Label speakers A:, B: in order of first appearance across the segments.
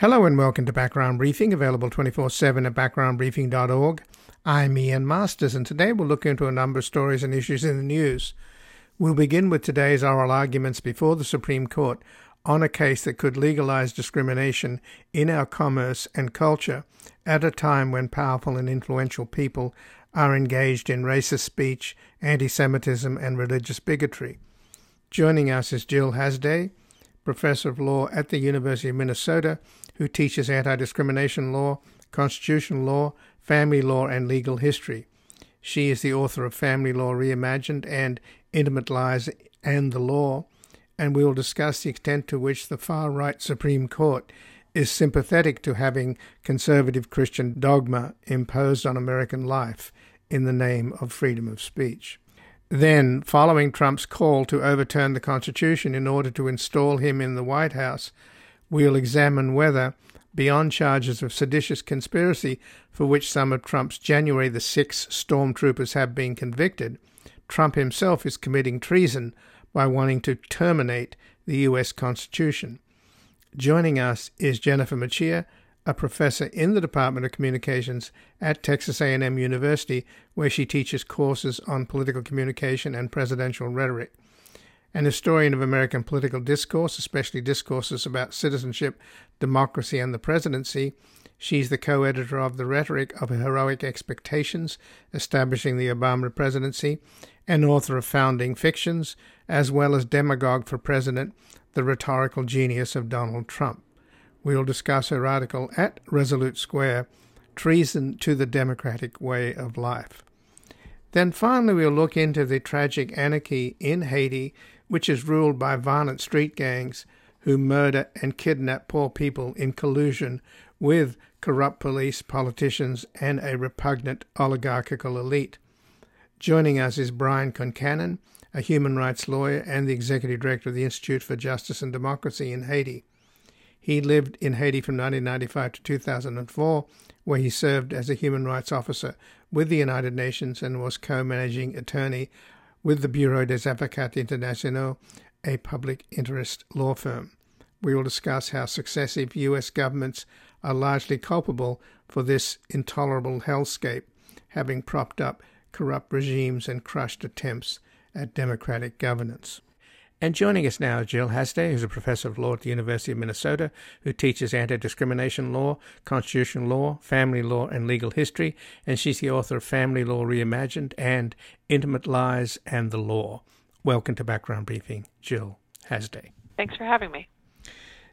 A: Hello and welcome to Background Briefing, available 24 7 at backgroundbriefing.org. I'm Ian Masters, and today we'll look into a number of stories and issues in the news. We'll begin with today's oral arguments before the Supreme Court on a case that could legalize discrimination in our commerce and culture at a time when powerful and influential people are engaged in racist speech, anti Semitism, and religious bigotry. Joining us is Jill Hasday, professor of law at the University of Minnesota who teaches anti discrimination law, constitutional law, family law, and legal history. She is the author of Family Law Reimagined and Intimate Lies and the Law, and we will discuss the extent to which the far right Supreme Court is sympathetic to having conservative Christian dogma imposed on American life in the name of freedom of speech. Then, following Trump's call to overturn the Constitution in order to install him in the White House, we'll examine whether, beyond charges of seditious conspiracy for which some of Trump's January the 6th stormtroopers have been convicted, Trump himself is committing treason by wanting to terminate the U.S. Constitution. Joining us is Jennifer Mercieca, a professor in the Department of Communications at Texas A&M University, where she teaches courses on political communication and presidential rhetoric an historian of American political discourse, especially discourses about citizenship, democracy, and the presidency. She's the co editor of The Rhetoric of Heroic Expectations, Establishing the Obama Presidency, and author of Founding Fictions, as well as Demagogue for President, The Rhetorical Genius of Donald Trump. We'll discuss her article at Resolute Square Treason to the Democratic Way of Life. Then finally, we'll look into the tragic anarchy in Haiti which is ruled by violent street gangs who murder and kidnap poor people in collusion with corrupt police, politicians, and a repugnant oligarchical elite. Joining us is Brian Concannon, a human rights lawyer and the executive director of the Institute for Justice and Democracy in Haiti. He lived in Haiti from 1995 to 2004, where he served as a human rights officer with the United Nations and was co managing attorney with the Bureau des Avocats Internationaux, a public interest law firm. We will discuss how successive U.S. governments are largely culpable for this intolerable hellscape, having propped up corrupt regimes and crushed attempts at democratic governance. And joining us now is Jill Hasday, who's a professor of law at the University of Minnesota, who teaches anti discrimination law, constitutional law, family law, and legal history. And she's the author of Family Law Reimagined and Intimate Lies and the Law. Welcome to Background Briefing, Jill Hasday.
B: Thanks for having me.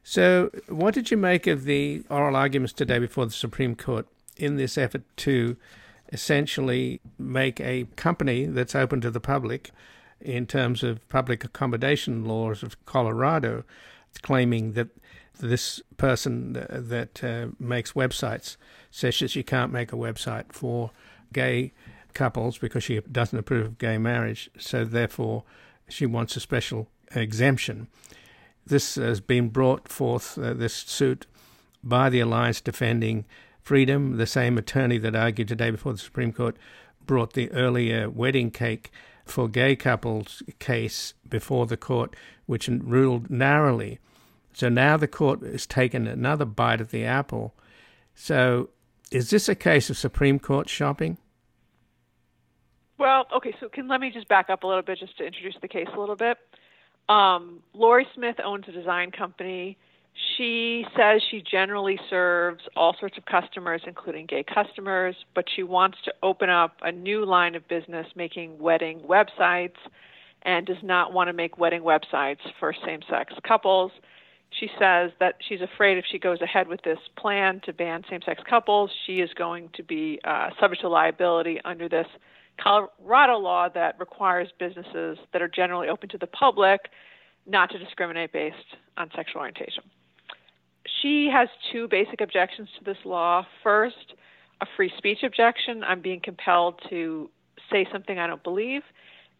A: So, what did you make of the oral arguments today before the Supreme Court in this effort to essentially make a company that's open to the public? In terms of public accommodation laws of Colorado, claiming that this person that uh, makes websites says that she can't make a website for gay couples because she doesn't approve of gay marriage, so therefore she wants a special exemption. This has been brought forth, uh, this suit, by the Alliance Defending Freedom. The same attorney that argued today before the Supreme Court brought the earlier wedding cake for gay couples case before the court, which ruled narrowly. So now the court has taken another bite at the apple. So is this a case of Supreme Court shopping?
B: Well, okay, so can let me just back up a little bit just to introduce the case a little bit. Um, Lorie Smith owns a design company she says she generally serves all sorts of customers, including gay customers, but she wants to open up a new line of business making wedding websites and does not want to make wedding websites for same sex couples. She says that she's afraid if she goes ahead with this plan to ban same sex couples, she is going to be uh, subject to liability under this Colorado law that requires businesses that are generally open to the public not to discriminate based on sexual orientation she has two basic objections to this law. First, a free speech objection. I'm being compelled to say something I don't believe.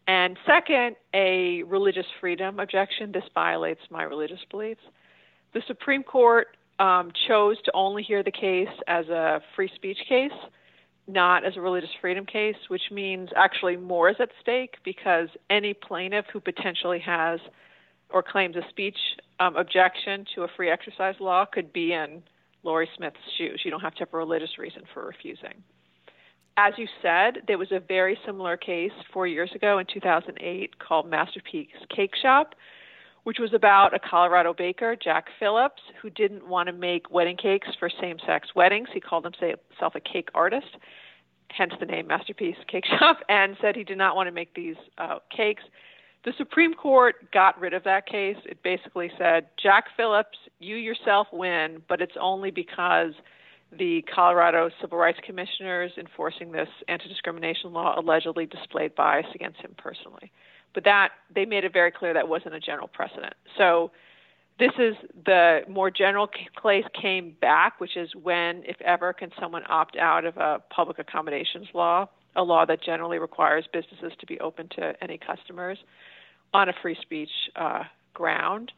B: And second, a religious freedom objection. This violates my religious beliefs. The Supreme Court um, chose to only hear the case as a free speech case, not as a religious freedom case, which means actually more is at stake because any plaintiff who potentially has or claims a speech um, objection to a free exercise law could be in Lorie Smith's shoes. You don't have to have a religious reason for refusing. As you said, there was a very similar case four years ago in 2008 called Masterpiece Cakeshop, which was about a Colorado baker, Jack Phillips, who didn't want to make wedding cakes for same sex weddings. He called himself a cake artist, hence the name Masterpiece Cakeshop, and said he did not want to make these uh, cakes. The Supreme Court got rid of that case. It basically said, Jack Phillips, you yourself win, but it's only because the Colorado Civil Rights Commissioners enforcing this anti discrimination law allegedly displayed bias against him personally. But that, they made it very clear that wasn't a general precedent. So this is the more general case came back, which is when, if ever, can someone opt out of a public accommodations law, a law that generally requires businesses to be open to any customers on a free speech uh, ground.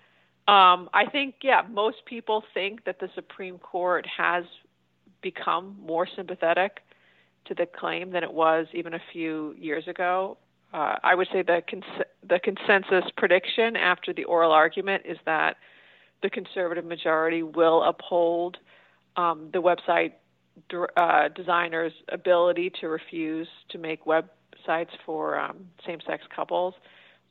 B: Um, I think, yeah, most people think that the Supreme Court has become more sympathetic to the claim than it was even a few years ago. Uh, I would say the cons- the consensus prediction after the oral argument is that the conservative majority will uphold um, the website uh, designers' ability to refuse to make websites for um, same-sex couples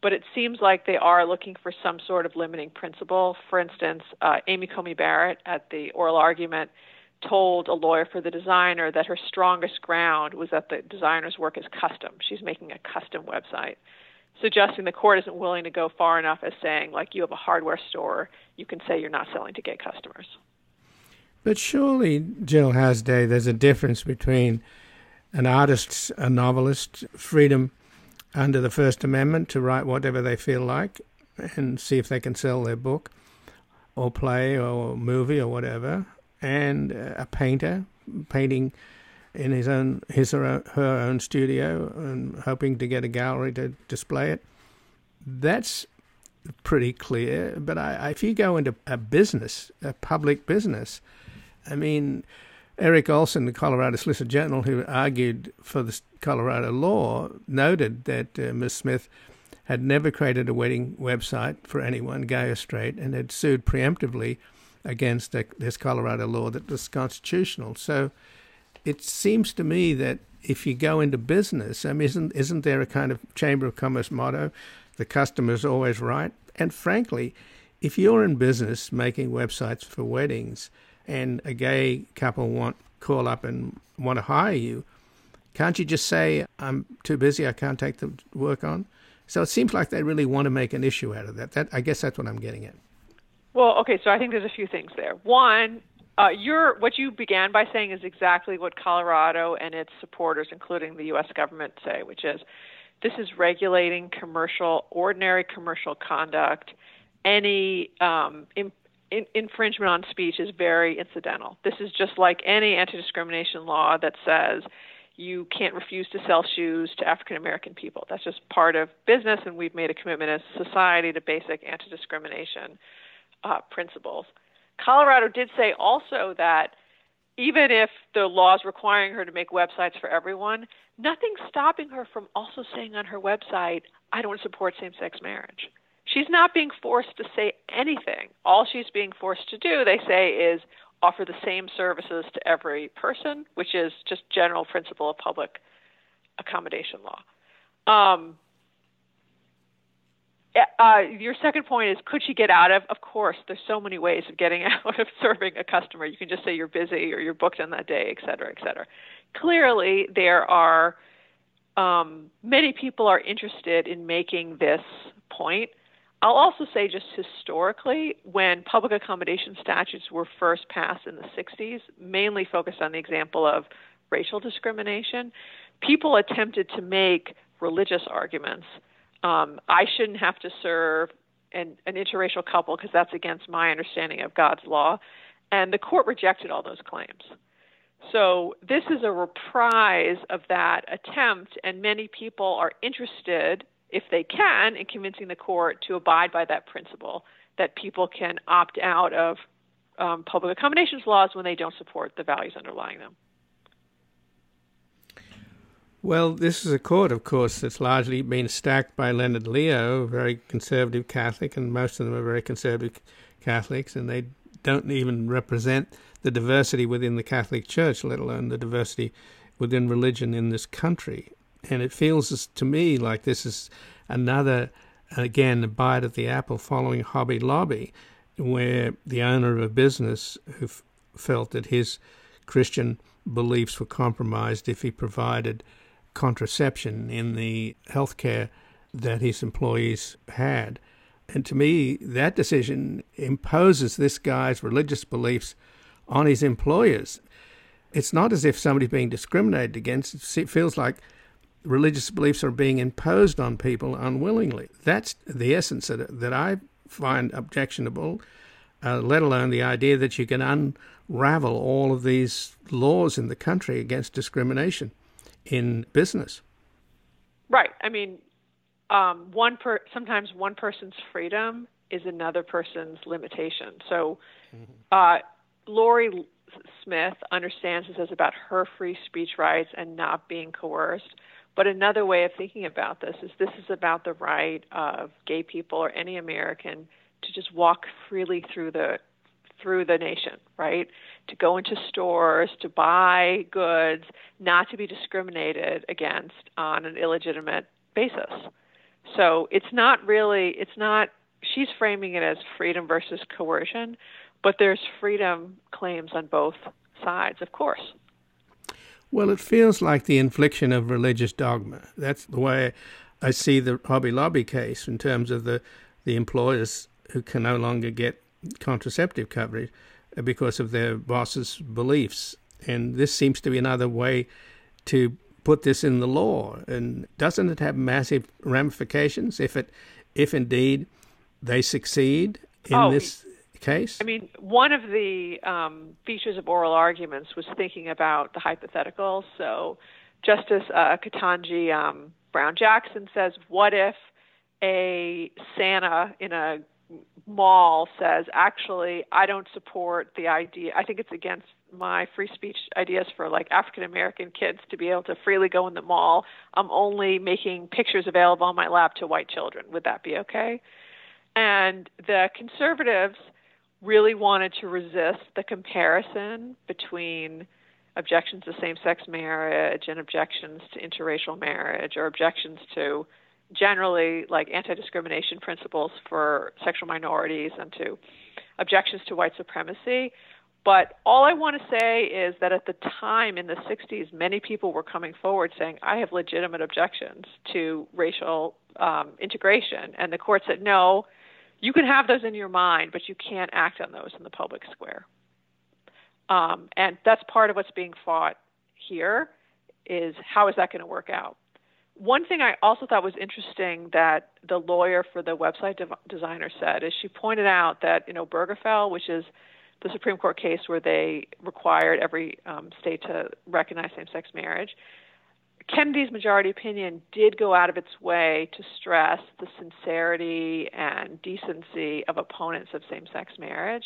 B: but it seems like they are looking for some sort of limiting principle. For instance, uh, Amy Coney Barrett at the oral argument told a lawyer for the designer that her strongest ground was that the designer's work is custom. She's making a custom website, suggesting the court isn't willing to go far enough as saying, like, you have a hardware store, you can say you're not selling to gay customers.
A: But surely, Jill Hasday, there's a difference between an artist, a novelist, freedom under the First Amendment to write whatever they feel like and see if they can sell their book or play or movie or whatever, and uh, a painter painting in his own his or her own studio and hoping to get a gallery to display it. That's pretty clear. But I, if you go into a business, a public business, I mean, Eric Olson, the Colorado Solicitor General, who argued for the Colorado law, noted that uh, Ms. Smith had never created a wedding website for anyone, gay or straight, and had sued preemptively against a, this Colorado law that was constitutional. So it seems to me that if you go into business, I mean, isn't isn't there a kind of Chamber of Commerce motto, "The customer is always right"? And frankly, if you're in business making websites for weddings and a gay couple want call up and want to hire you, can't you just say, I'm too busy, I can't take the work on? So it seems like they really want to make an issue out of that. That I guess that's what I'm getting at.
B: Well, okay, so I think there's a few things there. One, uh, your what you began by saying is exactly what Colorado and its supporters, including the U.S. government, say, which is this is regulating commercial, ordinary commercial conduct. Any um, in, infringement on speech is very incidental. This is just like any anti discrimination law that says you can't refuse to sell shoes to African American people. That's just part of business, and we've made a commitment as a society to basic anti discrimination uh, principles. Colorado did say also that even if the law is requiring her to make websites for everyone, nothing's stopping her from also saying on her website, I don't support same sex marriage. She's not being forced to say anything. All she's being forced to do, they say, is offer the same services to every person, which is just general principle of public accommodation law. Um, uh, your second point is could she get out of? Of course, there's so many ways of getting out of serving a customer. You can just say you're busy or you're booked on that day, et cetera, et cetera. Clearly, there are um, many people are interested in making this point. I'll also say, just historically, when public accommodation statutes were first passed in the 60s, mainly focused on the example of racial discrimination, people attempted to make religious arguments. Um, I shouldn't have to serve an, an interracial couple because that's against my understanding of God's law. And the court rejected all those claims. So this is a reprise of that attempt, and many people are interested if they can, in convincing the court to abide by that principle that people can opt out of um, public accommodations laws when they don't support the values underlying them.
A: Well, this is a court, of course, that's largely been stacked by Leonard Leo, a very conservative Catholic, and most of them are very conservative Catholics, and they don't even represent the diversity within the Catholic Church, let alone the diversity within religion in this country. And it feels to me like this is another, again, a bite at the apple following Hobby Lobby, where the owner of a business who f- felt that his Christian beliefs were compromised if he provided contraception in the healthcare that his employees had. And to me, that decision imposes this guy's religious beliefs on his employers. It's not as if somebody's being discriminated against. It feels like religious beliefs are being imposed on people unwillingly. That's the essence that, that I find objectionable, uh, let alone the idea that you can unravel all of these laws in the country against discrimination in business.
B: Right. I mean, um, one per sometimes one person's freedom is another person's limitation. So, mm-hmm. uh, Lorie Smith understands this as about her free speech rights and not being coerced. But another way of thinking about this is this is about the right of gay people or any American to just walk freely through the through the nation, right? To go into stores, to buy goods, not to be discriminated against on an illegitimate basis. So it's not really, it's not, she's framing it as freedom versus coercion, but there's freedom claims on both sides, of course.
A: Well, it feels like the infliction of religious dogma. That's the way I see the Hobby Lobby case in terms of the, the employers who can no longer get contraceptive coverage because of their boss's beliefs. And this seems to be another way to put this in the law. And doesn't it have massive ramifications if it, if indeed they succeed in oh, this case?
B: I mean, one of the um, features of oral arguments was thinking about the hypotheticals. So Justice uh, Ketanji um, Brown Jackson says, "What if a Santa in a mall says, actually, I don't support the idea. I think it's against my free speech ideas for like African American kids to be able to freely go in the mall. I'm only making pictures available on my lap to white children. Would that be okay? And the conservatives really wanted to resist the comparison between objections to same sex marriage and objections to interracial marriage or objections to generally like anti-discrimination principles for sexual minorities and to objections to white supremacy. But all I want to say is that at the time in the 60s, many people were coming forward saying, I have legitimate objections to racial um, integration. And the court said, no, you can have those in your mind, but you can't act on those in the public square. Um, and that's part of what's being fought here is how is that going to work out? One thing I also thought was interesting that the lawyer for the website de- designer said is she pointed out that you know Obergefell, which is the Supreme Court case where they required every um, state to recognize same-sex marriage. Kennedy's majority opinion did go out of its way to stress the sincerity and decency of opponents of same-sex marriage.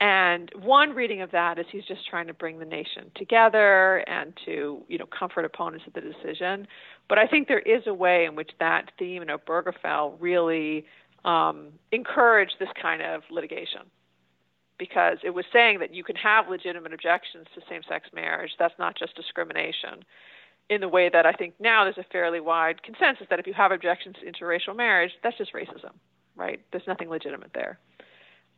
B: And one reading of that is he's just trying to bring the nation together and to, you know, comfort opponents of the decision. But I think there is a way in which that theme in Obergefell really um, encouraged this kind of litigation because it was saying that you can have legitimate objections to same-sex marriage. That's not just discrimination. In the way that I think now there's a fairly wide consensus that if you have objections to interracial marriage, that's just racism, right? There's nothing legitimate there.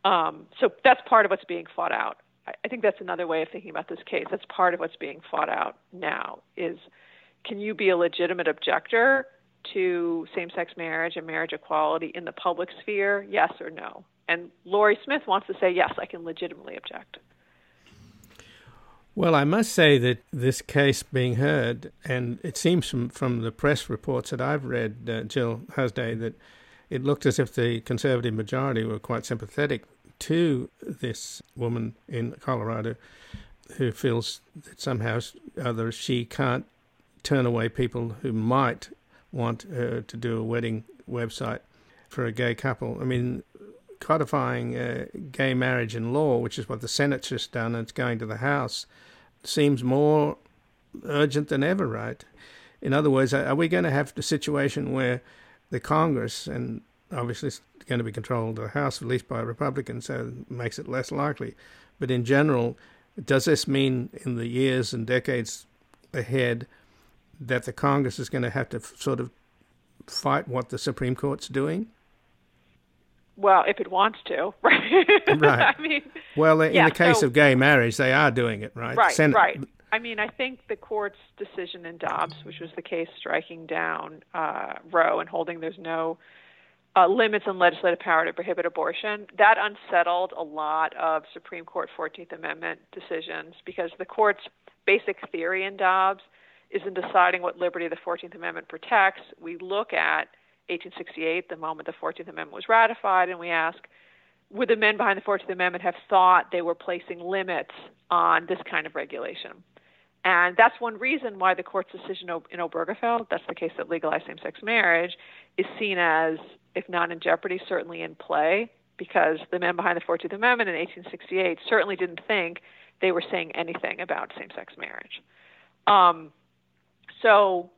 B: Um, so that's part of what's being fought out. I, I think that's another way of thinking about this case. That's part of what's being fought out now is can you be a legitimate objector to same-sex marriage and marriage equality in the public sphere? Yes or no? And Lorie Smith wants to say yes, I can legitimately object.
A: Well, I must say that this case being heard, and it seems from, from the press reports that I've read, uh, Jill Hasday, that it looked as if the Conservative majority were quite sympathetic to this woman in Colorado who feels that somehow other she can't turn away people who might want her to do a wedding website for a gay couple. I mean, codifying uh, gay marriage in law, which is what the Senate's just done, and it's going to the House, seems more urgent than ever, right? In other words, are we going to have the situation where the Congress and obviously it's going to be controlled the House, at least by Republicans, so it makes it less likely. But in general, does this mean in the years and decades ahead that the Congress is going to have to sort of fight what the Supreme Court's doing?
B: Well, if it wants to, right?
A: right.
B: I mean,
A: well, in
B: yeah,
A: the case
B: so,
A: of gay marriage, they are doing it, right?
B: Right,
A: Senate,
B: right. I mean, I think the court's decision in Dobbs, which was the case striking down uh, Roe and holding there's no uh, limits on legislative power to prohibit abortion, that unsettled a lot of Supreme Court 14th Amendment decisions because the court's basic theory in Dobbs is in deciding what liberty the 14th Amendment protects. We look at 1868, the moment the 14th Amendment was ratified, and we ask, would the men behind the 14th Amendment have thought they were placing limits on this kind of regulation? And that's one reason why the court's decision in Obergefell, that's the case that legalized same sex marriage, is seen as, if not in jeopardy, certainly in play, because the men behind the 14th Amendment in 1868 certainly didn't think they were saying anything about same sex marriage. Um, so,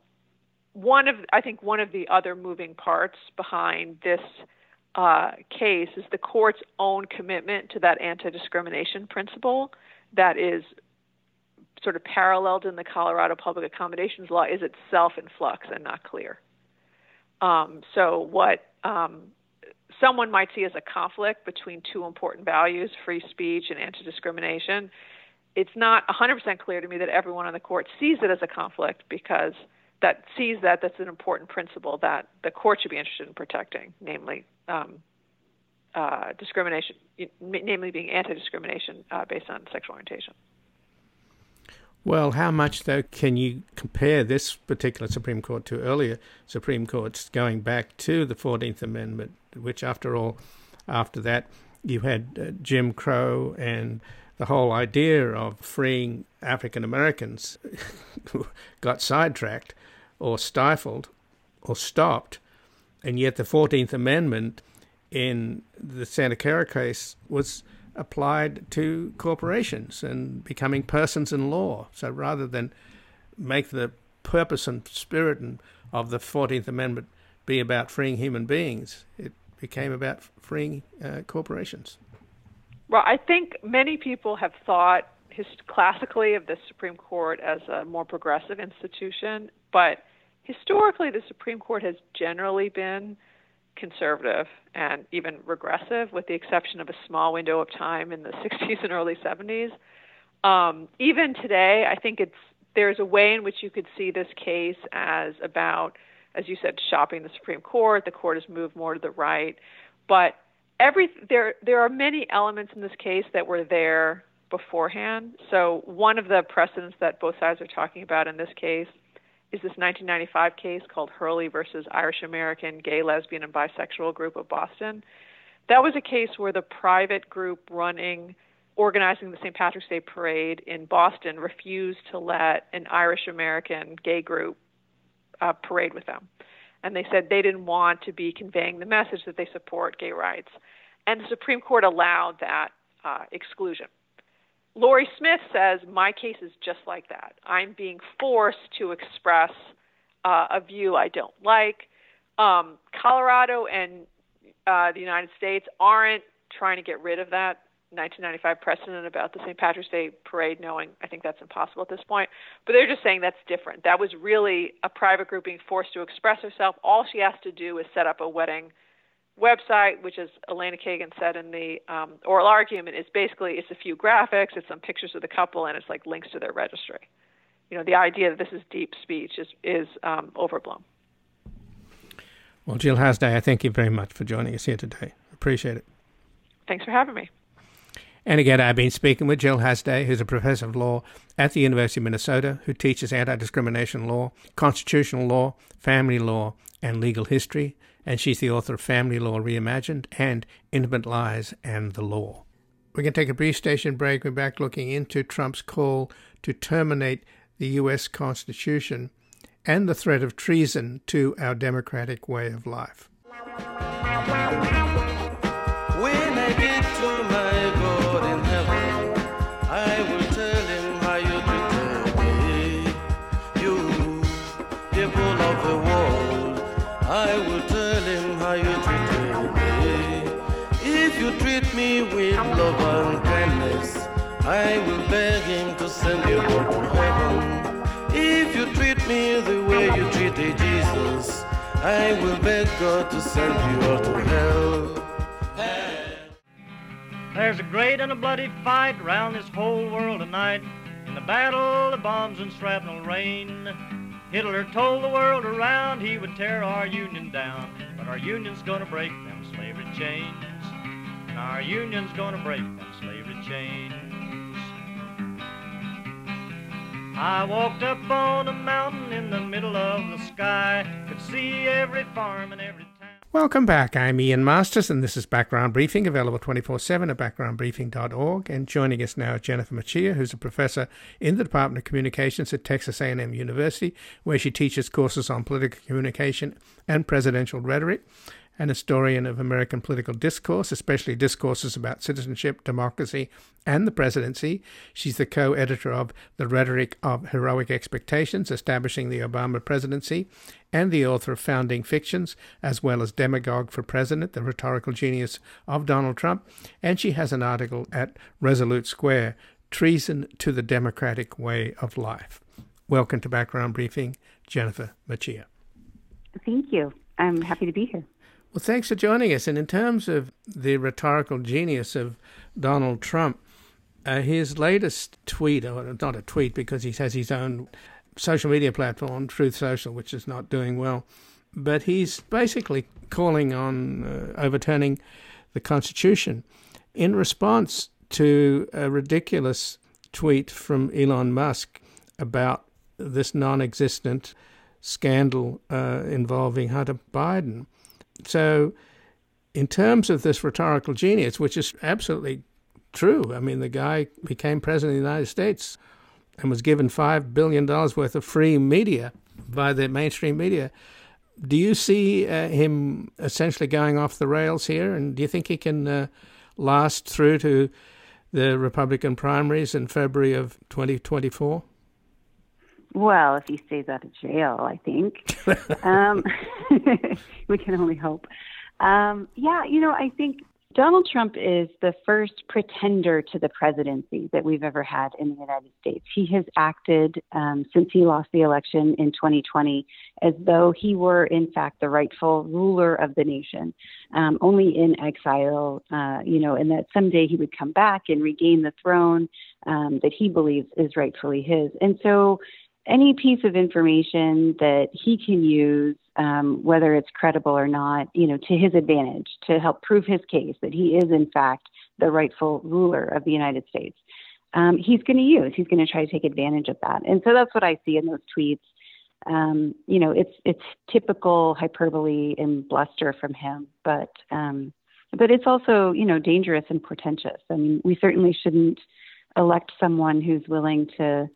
B: one of, I think, one of the other moving parts behind this uh, case is the court's own commitment to that anti discrimination principle that is sort of paralleled in the Colorado Public Accommodations Law is itself in flux and not clear. Um, so, what um, someone might see as a conflict between two important values, free speech and anti discrimination, it's not 100% clear to me that everyone on the court sees it as a conflict because that sees that that's an important principle that the court should be interested in protecting, namely um, uh, discrimination, namely being anti discrimination uh, based on sexual orientation.
A: Well, how much, though, can you compare this particular Supreme Court to earlier Supreme Courts going back to the 14th Amendment, which, after all, after that, you had uh, Jim Crow and the whole idea of freeing African Americans got sidetracked or stifled or stopped, and yet the 14th Amendment in the Santa Clara case was applied to corporations and becoming persons in law. So rather than make the purpose and spirit of the 14th Amendment be about freeing human beings, it became about freeing uh, corporations.
B: Well, I think many people have thought classically of the Supreme Court as a more progressive institution, but historically the Supreme Court has generally been conservative and even regressive, with the exception of a small window of time in the 60s and early 70s. Um, even today, I think it's there's a way in which you could see this case as about, as you said, shopping the Supreme Court. The court has moved more to the right, but every there there are many elements in this case that were there beforehand. So one of the precedents that both sides are talking about in this case is this 1995 case called Hurley versus Irish American Gay, Lesbian, and Bisexual Group of Boston. That was a case where the private group running, organizing the St. Patrick's Day parade in Boston refused to let an Irish American gay group uh, parade with them. And they said they didn't want to be conveying the message that they support gay rights. And the Supreme Court allowed that uh, exclusion. Lorie Smith says, My case is just like that. I'm being forced to express uh, a view I don't like. Um, Colorado and uh, the United States aren't trying to get rid of that 1995 precedent about the St. Patrick's Day parade, knowing I think that's impossible at this point. But they're just saying that's different. That was really a private group being forced to express herself. All she has to do is set up a wedding website, which as Elena Kagan said in the um, oral argument, is basically it's a few graphics, it's some pictures of the couple, and it's like links to their registry. You know, the idea that this is deep speech is is um, overblown.
A: Well, Jill Hasday, I thank you very much for joining us here today. Appreciate it.
B: Thanks for having me.
A: And again, I've been speaking with Jill Hasday, who's a professor of law at the University of Minnesota, who teaches anti discrimination law, constitutional law, family law, and legal history and she's the author of Family Law Reimagined and Intimate Lies and the Law. We're going to take a brief station break. We're back looking into Trump's call to terminate the U.S. Constitution and the threat of treason to our democratic way of life.
C: I will beg God to send you all to hell.
D: There's a great and a bloody fight round this whole world tonight. In the battle, the bombs and shrapnel rain. Hitler told the world around he would tear our union down, but our union's gonna break them slavery chains. And our union's gonna break them slavery chains. I walked up on a mountain in the middle of the sky, could see every farm and every town.
A: Welcome back. I'm Ian Masters, and this is Background Briefing, available 24 7 at backgroundbriefing.org. And joining us now is Jennifer Mercieca, who's a professor in the Department of Communications at Texas A&M University, where she teaches courses on political communication and presidential rhetoric an historian of American political discourse, especially discourses about citizenship, democracy, and the presidency. She's the co editor of The Rhetoric of Heroic Expectations, Establishing the Obama Presidency, and the author of Founding Fictions, as well as Demagogue for President, The Rhetorical Genius of Donald Trump. And she has an article at Resolute Square Treason to the Democratic Way of Life. Welcome to Background Briefing, Jennifer Mercieca.
E: Thank you. I'm happy to be here.
A: Well, thanks for joining us. And in terms of the rhetorical genius of Donald Trump, uh, his latest tweet, or not a tweet because he has his own social media platform, Truth Social, which is not doing well, but he's basically calling on uh, overturning the Constitution in response to a ridiculous tweet from Elon Musk about this non existent scandal uh, involving Hunter Biden. So, in terms of this rhetorical genius, which is absolutely true, I mean, the guy became president of the United States and was given $5 billion worth of free media by the mainstream media. Do you see uh, him essentially going off the rails here? And do you think he can uh, last through to the Republican primaries in February of 2024?
E: Well, if he stays out of jail, I think. um, we can only hope. Um, yeah, you know, I think Donald Trump is the first pretender to the presidency that we've ever had in the United States. He has acted um, since he lost the election in 2020 as though he were, in fact, the rightful ruler of the nation, um, only in exile, uh, you know, and that someday he would come back and regain the throne um, that he believes is rightfully his. And so any piece of information that he can use, um, whether it's credible or not, you know, to his advantage to help prove his case that he is in fact the rightful ruler of the United States. Um, he's going to use. He's going to try to take advantage of that, and so that's what I see in those tweets. Um, you know, it's it's typical hyperbole and bluster from him, but um, but it's also you know dangerous and portentous. I mean, we certainly shouldn't elect someone who's willing to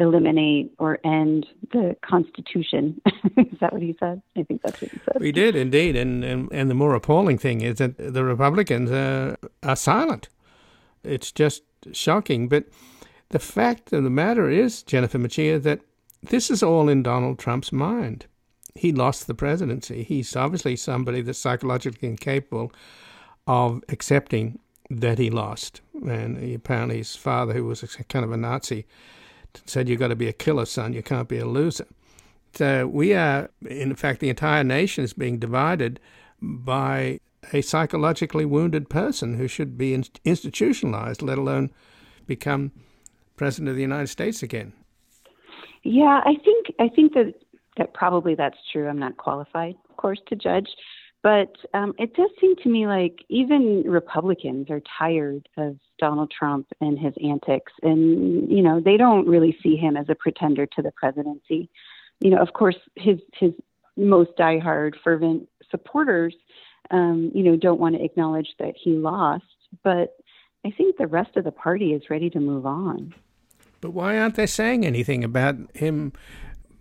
E: eliminate or end the Constitution. is that what he said? I think that's what he said.
A: We did indeed, and and, and the more appalling thing is that the Republicans uh, are silent. It's just shocking. But the fact of the matter is, Jennifer Mercieca, that this is all in Donald Trump's mind. He lost the presidency. He's obviously somebody that's psychologically incapable of accepting that he lost. And apparently his father, who was kind of a Nazi, said you've got to be a killer, son. You can't be a loser. So we are, in fact, the entire nation is being divided by a psychologically wounded person who should be institutionalized, let alone become president of the United States again.
E: Yeah, I think I think that that probably that's true. I'm not qualified, of course, to judge, but um, it does seem to me like even Republicans are tired of Donald Trump and his antics. And, you know, they don't really see him as a pretender to the presidency. You know, of course, his, his most diehard, fervent supporters, um, you know, don't want to acknowledge that he lost. But I think the rest of the party is ready to move on.
A: But why aren't they saying anything about him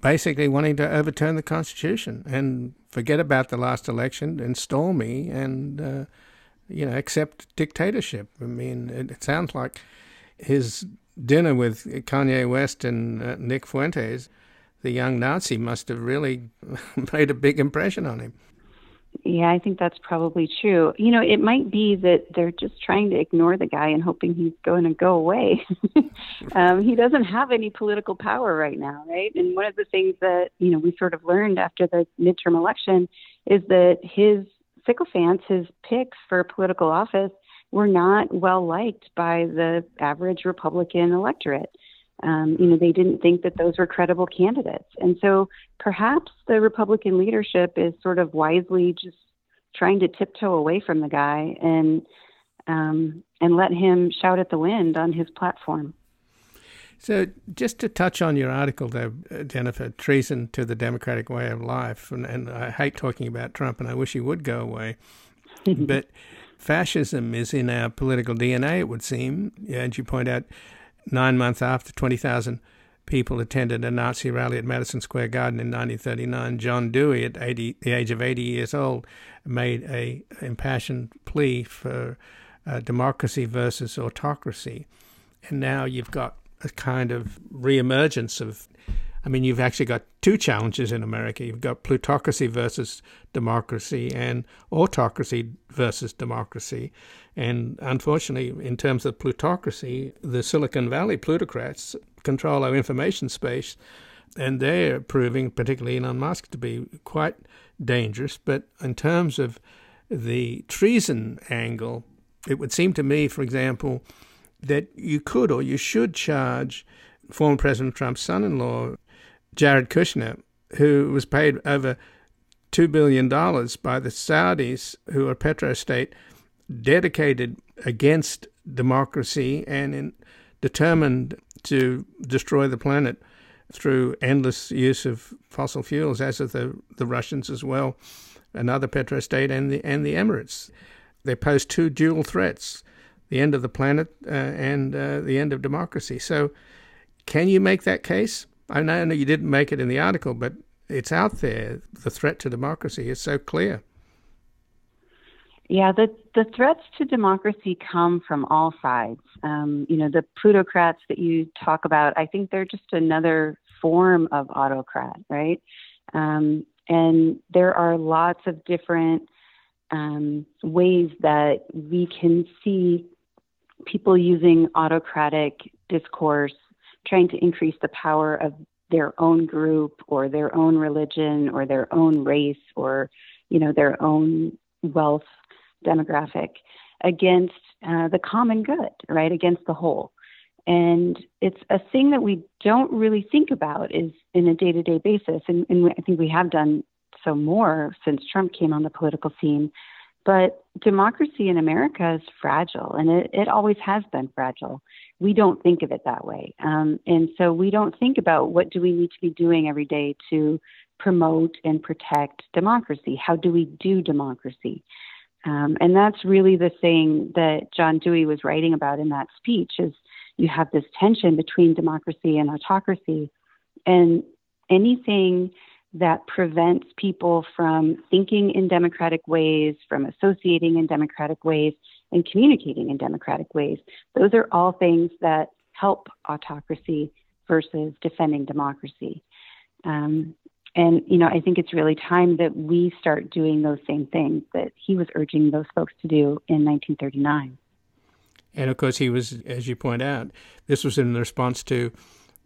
A: basically wanting to overturn the Constitution and forget about the last election, and me, and uh, you know accept dictatorship. I mean, it, it, sounds like his dinner with Kanye West and uh, Nick Fuentes, the young Nazi, must have really made a big impression on him.
E: Yeah, I think that's probably true. You know, it might be that they're just trying to ignore the guy and hoping he's going to go away. um, he doesn't have any political power right now, right? And one of the things that, you know, we sort of learned after the midterm election is that his sycophants, his picks for political office, were not well liked by the average Republican electorate. Um, you know, they didn't think that those were credible candidates. And so perhaps the Republican leadership is sort of wisely just trying to tiptoe away from the guy and um, and let him shout at the wind on his platform.
A: So, just to touch on your article, though, Jennifer, treason to the democratic way of life, and, and I hate talking about Trump, and I wish he would go away, but fascism is in our political DNA, it would seem. As you point out, nine months after 20,000 people attended a Nazi rally at Madison Square Garden in 1939, John Dewey, at 80, the age of 80 years old, made a impassioned plea for uh, democracy versus autocracy. And now you've got a kind of reemergence of I mean, you've actually got two challenges in America. You've got plutocracy versus democracy and autocracy versus democracy. And unfortunately, in terms of plutocracy, the Silicon Valley plutocrats control our information space, and they're proving, particularly Elon Musk, to be quite dangerous. But in terms of the treason angle, it would seem to me, for example, that you could or you should charge former President Trump's son in law, Jared Kushner, who was paid over $2 billion by the Saudis, who are petrostate dedicated against democracy and in, determined to destroy the planet through endless use of fossil fuels, as are the, the Russians as well, another petrostate, and the, and the Emirates. They pose two dual threats the end of the planet uh, and uh, the end of democracy. So, can you make that case? I know you didn't make it in the article, but it's out there. The threat to democracy is so clear.
E: Yeah, the the threats to democracy come from all sides. Um, you know, the plutocrats that you talk about, I think they're just another form of autocrat, right? Um, and there are lots of different um, ways that we can see people using autocratic discourse trying to increase the power of their own group or their own religion or their own race or you know their own wealth demographic against uh, the common good right against the whole. And it's a thing that we don't really think about is in a day-to-day basis. And, and i think we have done so more since trump came on the political scene but democracy in America is fragile, and it, it always has been fragile. We don't think of it that way. Um, and so we don't think about what do we need to be doing every day to promote and protect democracy? How do we do democracy? Um, and that's really the thing that John Dewey was writing about in that speech is you have this tension between democracy and autocracy. And anything that prevents people from thinking in democratic ways, from associating in democratic ways, and communicating in democratic ways. Those are all things that help autocracy versus defending democracy. Um, and, you know, I think it's really time that we start doing those same things that he was urging those folks to do in 1939.
A: And of course, he was, as you point out, this was in response to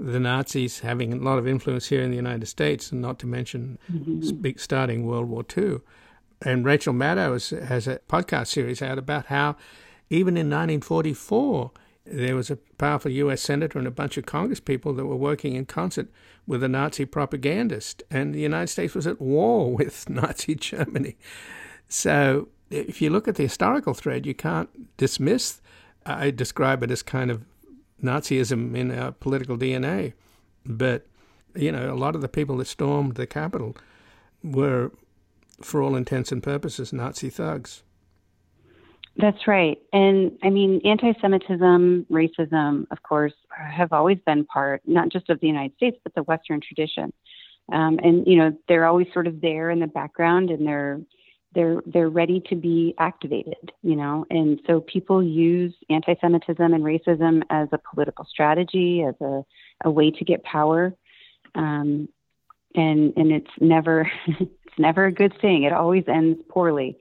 A: the Nazis having a lot of influence here in the United States, and not to mention mm-hmm. starting World War II. And Rachel Maddow has, has a podcast series out about how even in 1944, there was a powerful U.S. senator and a bunch of Congress people that were working in concert with a Nazi propagandist, and the United States was at war with Nazi Germany. So, if you look at the historical thread, you can't dismiss. I describe it as kind of Nazism in our political DNA. But, you know, a lot of the people that stormed the Capitol were, for all intents and purposes, Nazi thugs.
E: That's right. And I mean, anti Semitism, racism, of course, have always been part, not just of the United States, but the Western tradition. Um, and, you know, they're always sort of there in the background and they're they're they're ready to be activated, you know. And so people use anti-Semitism and racism as a political strategy, as a, a way to get power. Um, and and it's never it's never a good thing. It always ends poorly.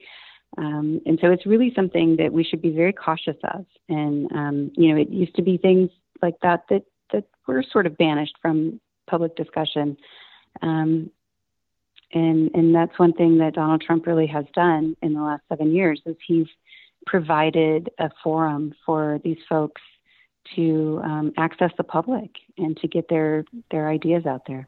E: Um, and so it's really something that we should be very cautious of. And um, you know, it used to be things like that that that were sort of banished from public discussion. Um, and and that's one thing that Donald Trump really has done in the last seven years is he's provided a forum for these folks to um, access the public and to get their their ideas out there.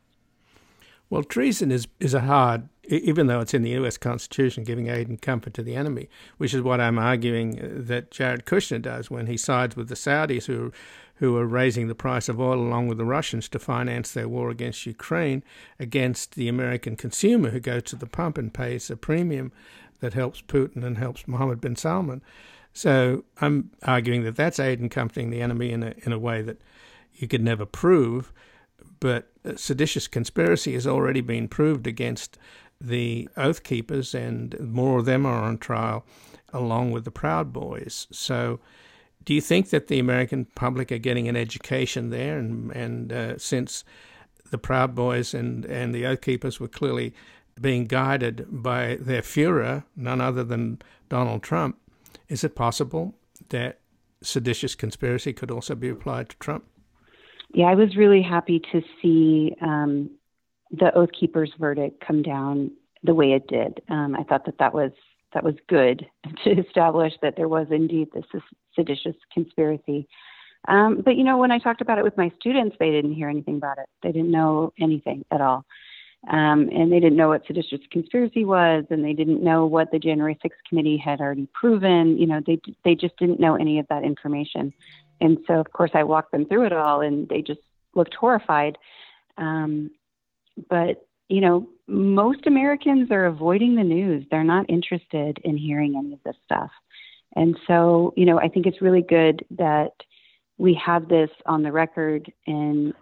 A: Well, treason is is a hard, even though it's in the U.S. Constitution, giving aid and comfort to the enemy, which is what I'm arguing that Jared Kushner does when he sides with the Saudis who who are raising the price of oil along with the Russians to finance their war against Ukraine, against the American consumer who goes to the pump and pays a premium that helps Putin and helps Mohammed bin Salman. So I'm arguing that that's aid and comforting the enemy in a in a way that you could never prove, but seditious conspiracy has already been proved against the Oath Keepers, and more of them are on trial, along with the Proud Boys. So, do you think that the American public are getting an education there? And, and uh, since the Proud Boys and, and the Oath Keepers were clearly being guided by their Fuhrer, none other than Donald Trump, is it possible that seditious conspiracy could also be applied to Trump?
E: yeah, I was really happy to see um, the Oath Keepers verdict come down the way it did. Um, I thought that that was that was good to establish that there was indeed this seditious conspiracy. Um, but you know, when I talked about it with my students, they didn't hear anything about it. They didn't know anything at all, um, and they didn't know what seditious conspiracy was, and they didn't know what the January 6th committee had already proven. You know, they they just didn't know any of that information. And so, of course, I walked them through it all, and they just looked horrified. Um, but you know, most Americans are avoiding the news. They're not interested in hearing any of this stuff. And so, you know, I think it's really good that we have this on the record and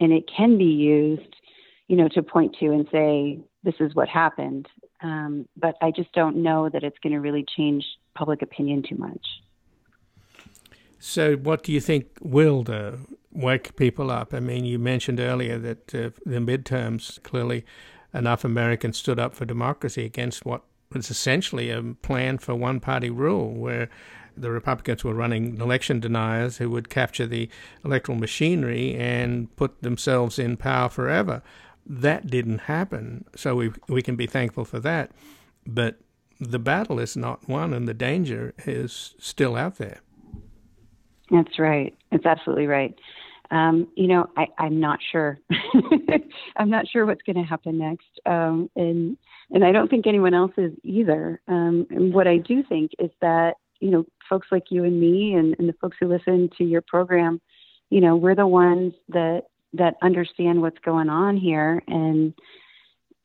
E: and it can be used, you know, to point to and say this is what happened. Um, but I just don't know that it's going to really change public opinion too much.
A: So, what do you think will wake people up? I mean, you mentioned earlier that uh, the midterms clearly enough Americans stood up for democracy against what was essentially a plan for one party rule, where the Republicans were running election deniers who would capture the electoral machinery and put themselves in power forever. That didn't happen, so we we can be thankful for that. But the battle is not won, and the danger is still out there.
E: That's right. It's absolutely right. Um, you know, I, I'm not sure. I'm not sure what's going to happen next, um, and and I don't think anyone else is either. Um, and what I do think is that you know, folks like you and me, and, and the folks who listen to your program, you know, we're the ones that that understand what's going on here, and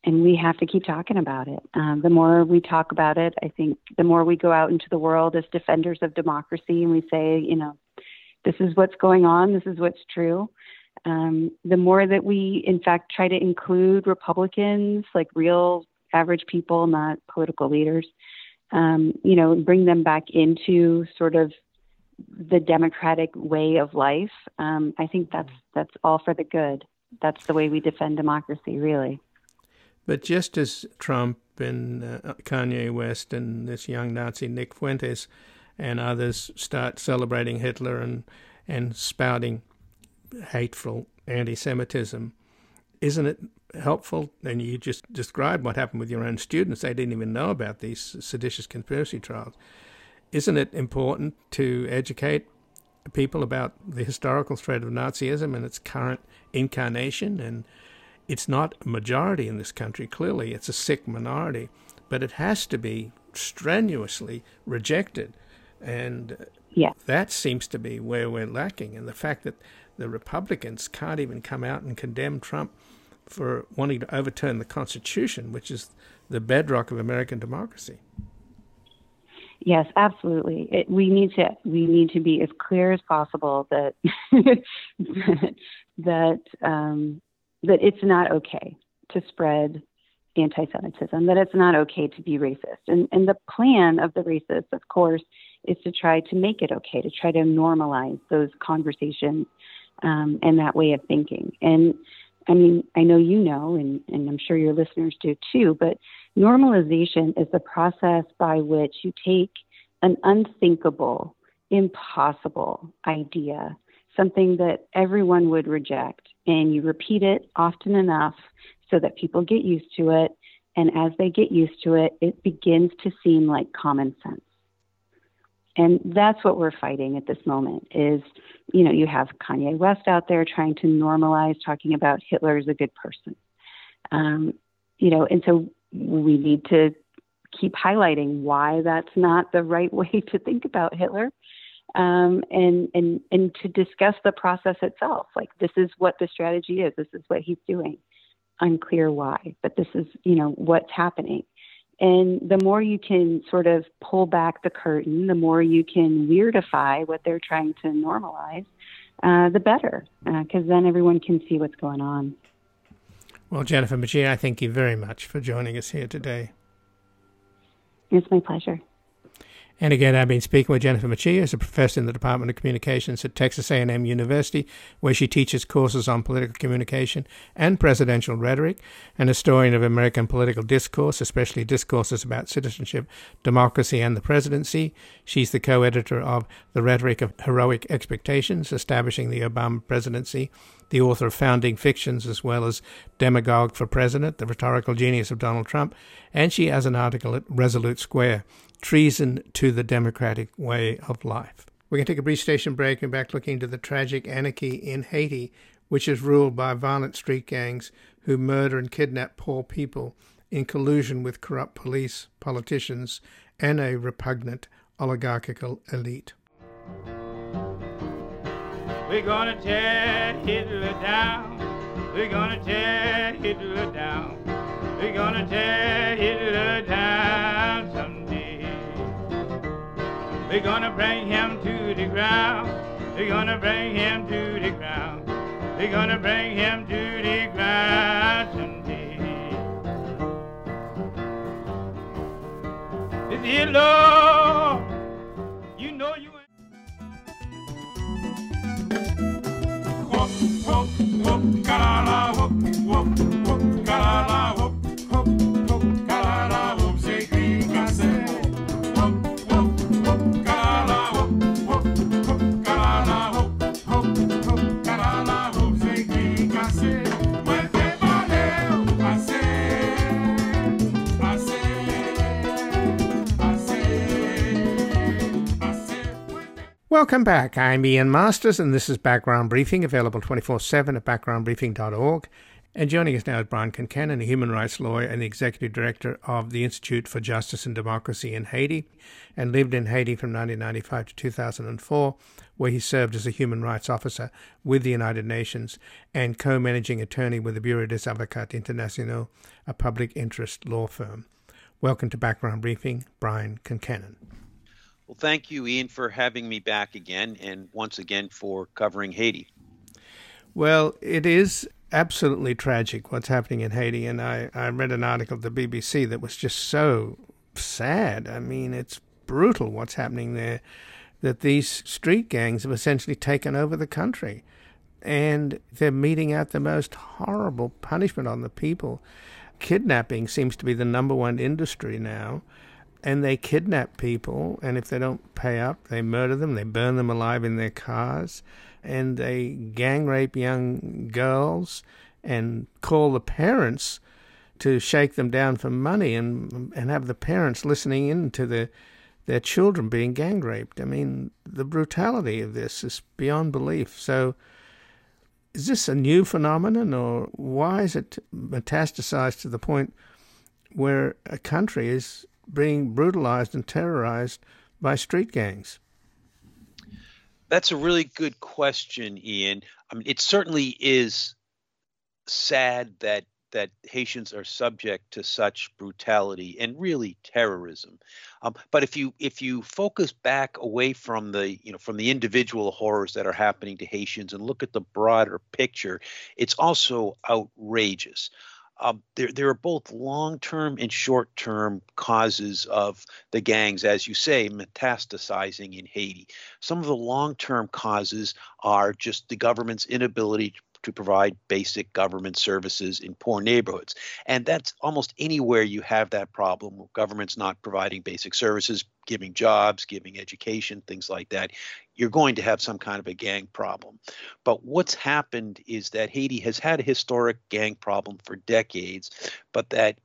E: and we have to keep talking about it. Um, the more we talk about it, I think the more we go out into the world as defenders of democracy and we say, you know, this is what's going on, this is what's true. Um, the more that we, in fact, try to include Republicans, like real average people, not political leaders, um, you know, bring them back into sort of the democratic way of life. Um, I think that's that's all for the good. That's the way we defend democracy, really.
A: But just as Trump and uh, Kanye West and this young Nazi Nick Fuentes and others start celebrating Hitler and and spouting hateful anti-Semitism, isn't it helpful? And you just described what happened with your own students; they didn't even know about these seditious conspiracy trials. Isn't it important to educate people about the historical threat of Nazism and its current incarnation and it's not a majority in this country, clearly, it's a sick minority, but it has to be strenuously rejected. And
E: yeah.
A: that seems to be where we're lacking. And the fact that the Republicans can't even come out and condemn Trump for wanting to overturn the Constitution, which is the bedrock of American democracy.
E: Yes, absolutely. It, we need to we need to be as clear as possible that that um, that it's not okay to spread anti-Semitism, that it's not okay to be racist. And, and the plan of the racists, of course, is to try to make it okay, to try to normalize those conversations um, and that way of thinking. And I mean, I know you know, and, and I'm sure your listeners do too, but normalization is the process by which you take an unthinkable, impossible idea, something that everyone would reject, and you repeat it often enough so that people get used to it. And as they get used to it, it begins to seem like common sense. And that's what we're fighting at this moment is, you know, you have Kanye West out there trying to normalize talking about Hitler as a good person. Um, you know, and so we need to keep highlighting why that's not the right way to think about Hitler. Um, and and and to discuss the process itself, like this is what the strategy is. This is what he's doing. Unclear why, but this is you know what's happening. And the more you can sort of pull back the curtain, the more you can weirdify what they're trying to normalize, uh, the better, because uh, then everyone can see what's going on.
A: Well, Jennifer Mercieca, I thank you very much for joining us here today.
E: It's my pleasure.
A: And again, I've been speaking with Jennifer Mercieca, who's a professor in the Department of Communications at Texas A&M University, where she teaches courses on political communication and presidential rhetoric, an historian of American political discourse, especially discourses about citizenship, democracy, and the presidency. She's the co-editor of The Rhetoric of Heroic Expectations, Establishing the Obama Presidency, the author of Founding Fictions as well as Demagogue for President, The Rhetorical Genius of Donald Trump, and she has an article at Resolute Square treason to the democratic way of life. We're going to take a brief station break and back looking to the tragic anarchy in Haiti, which is ruled by violent street gangs who murder and kidnap poor people in collusion with corrupt police, politicians, and a repugnant oligarchical elite.
F: We're gonna tear Hitler down. We're gonna tear Hitler down. We're gonna tear Hitler down someday. we're gonna bring him to the ground. We're gonna bring him to the ground. We're gonna bring him to the ground someday. Dear Lord,
A: Welcome back. I'm Ian Masters, and this is Background Briefing, available 24 7 at backgroundbriefing.org. And joining us now is Brian Concannon, a human rights lawyer and the executive director of the Institute for Justice and Democracy in Haiti, and lived in Haiti from 1995 to 2004, where he served as a human rights officer with the United Nations and co managing attorney with the Bureau des Avocats Internationaux, a public interest law firm. Welcome to Background Briefing, Brian Concannon.
G: Well, thank you, Ian, for having me back again and once again for covering Haiti.
A: Well, it is absolutely tragic what's happening in Haiti. And I, I read an article of the BBC that was just so sad. I mean, it's brutal what's happening there, that these street gangs have essentially taken over the country. And they're meting out the most horrible punishment on the people. Kidnapping seems to be the number one industry now and they kidnap people, and if they don't pay up, they murder them, they burn them alive in their cars, and they gang rape young girls and call the parents to shake them down for money and and have the parents listening in to the their children being gang raped. I mean, the brutality of this is beyond belief. So, is this a new phenomenon, or why is it metastasized to the point where a country is being brutalized and terrorized by street gangs?
G: That's a really good question, Ian. I mean, it certainly is sad that that Haitians are subject to such brutality and really terrorism. Um, but if you if you focus back away from the you know from the individual horrors that are happening to Haitians and look at the broader picture, it's also outrageous. Um, there, there are both long term and short term causes of the gangs, as you say, metastasizing in Haiti. Some of the long term causes are just the government's inability to provide basic government services in poor neighborhoods. And that's almost anywhere you have that problem. Government's not providing basic services, giving jobs, giving education, things like that. You're going to have some kind of a gang problem. But what's happened is that Haiti has had a historic gang problem for decades, but that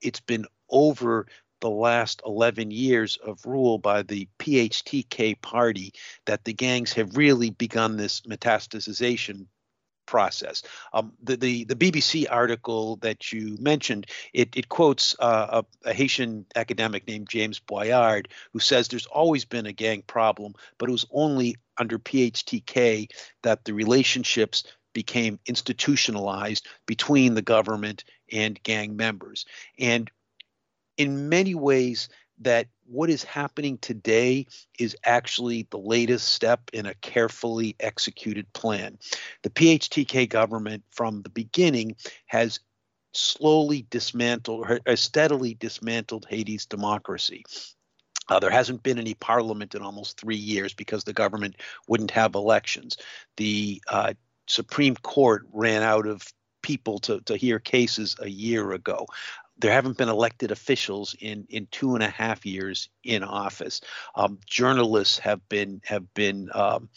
G: it's been over the last 11 years of rule by the PHTK party that the gangs have really begun this metastasization process. Um, the, the, the BBC article that you mentioned it, it quotes uh, a, a, Haitian academic named James Boyard who says there's always been a gang problem, but it was only under PHTK that the relationships became institutionalized between the government and gang members. And in many ways, that what is happening today is actually the latest step in a carefully executed plan. The PHTK government, from the beginning, has slowly dismantled or steadily dismantled Haiti's democracy. Uh, there hasn't been any parliament in almost three years because the government wouldn't have elections. The uh, Supreme Court ran out of people to, to hear cases a year ago there haven't been elected officials in in two and a half years in office. Um, journalists have been have been um,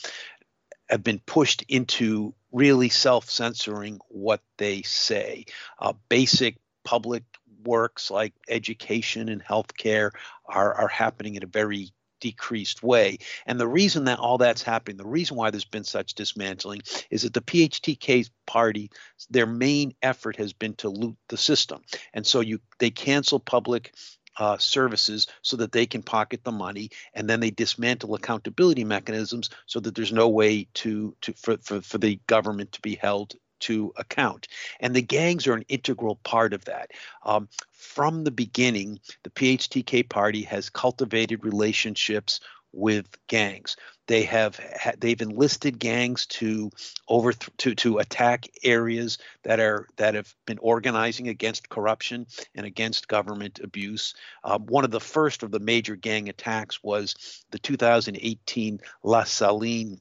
G: have been pushed into really self-censoring what they say. Uh, basic public works like education and healthcare are are happening in a very decreased way. And the reason that all that's happening, the reason why there's been such dismantling is that the PHTK party, their main effort has been to loot the system. And so you they cancel public uh, services so that they can pocket the money, and then they dismantle accountability mechanisms so that there's no way to to for, for, for the government to be held to account. And the gangs are an integral part of that. Um, from the beginning, the PHTK party has cultivated relationships with gangs. They have they've enlisted gangs to over to to attack areas that are that have been organizing against corruption and against government abuse. Um, one of the first of the major gang attacks was the 2018 La Saline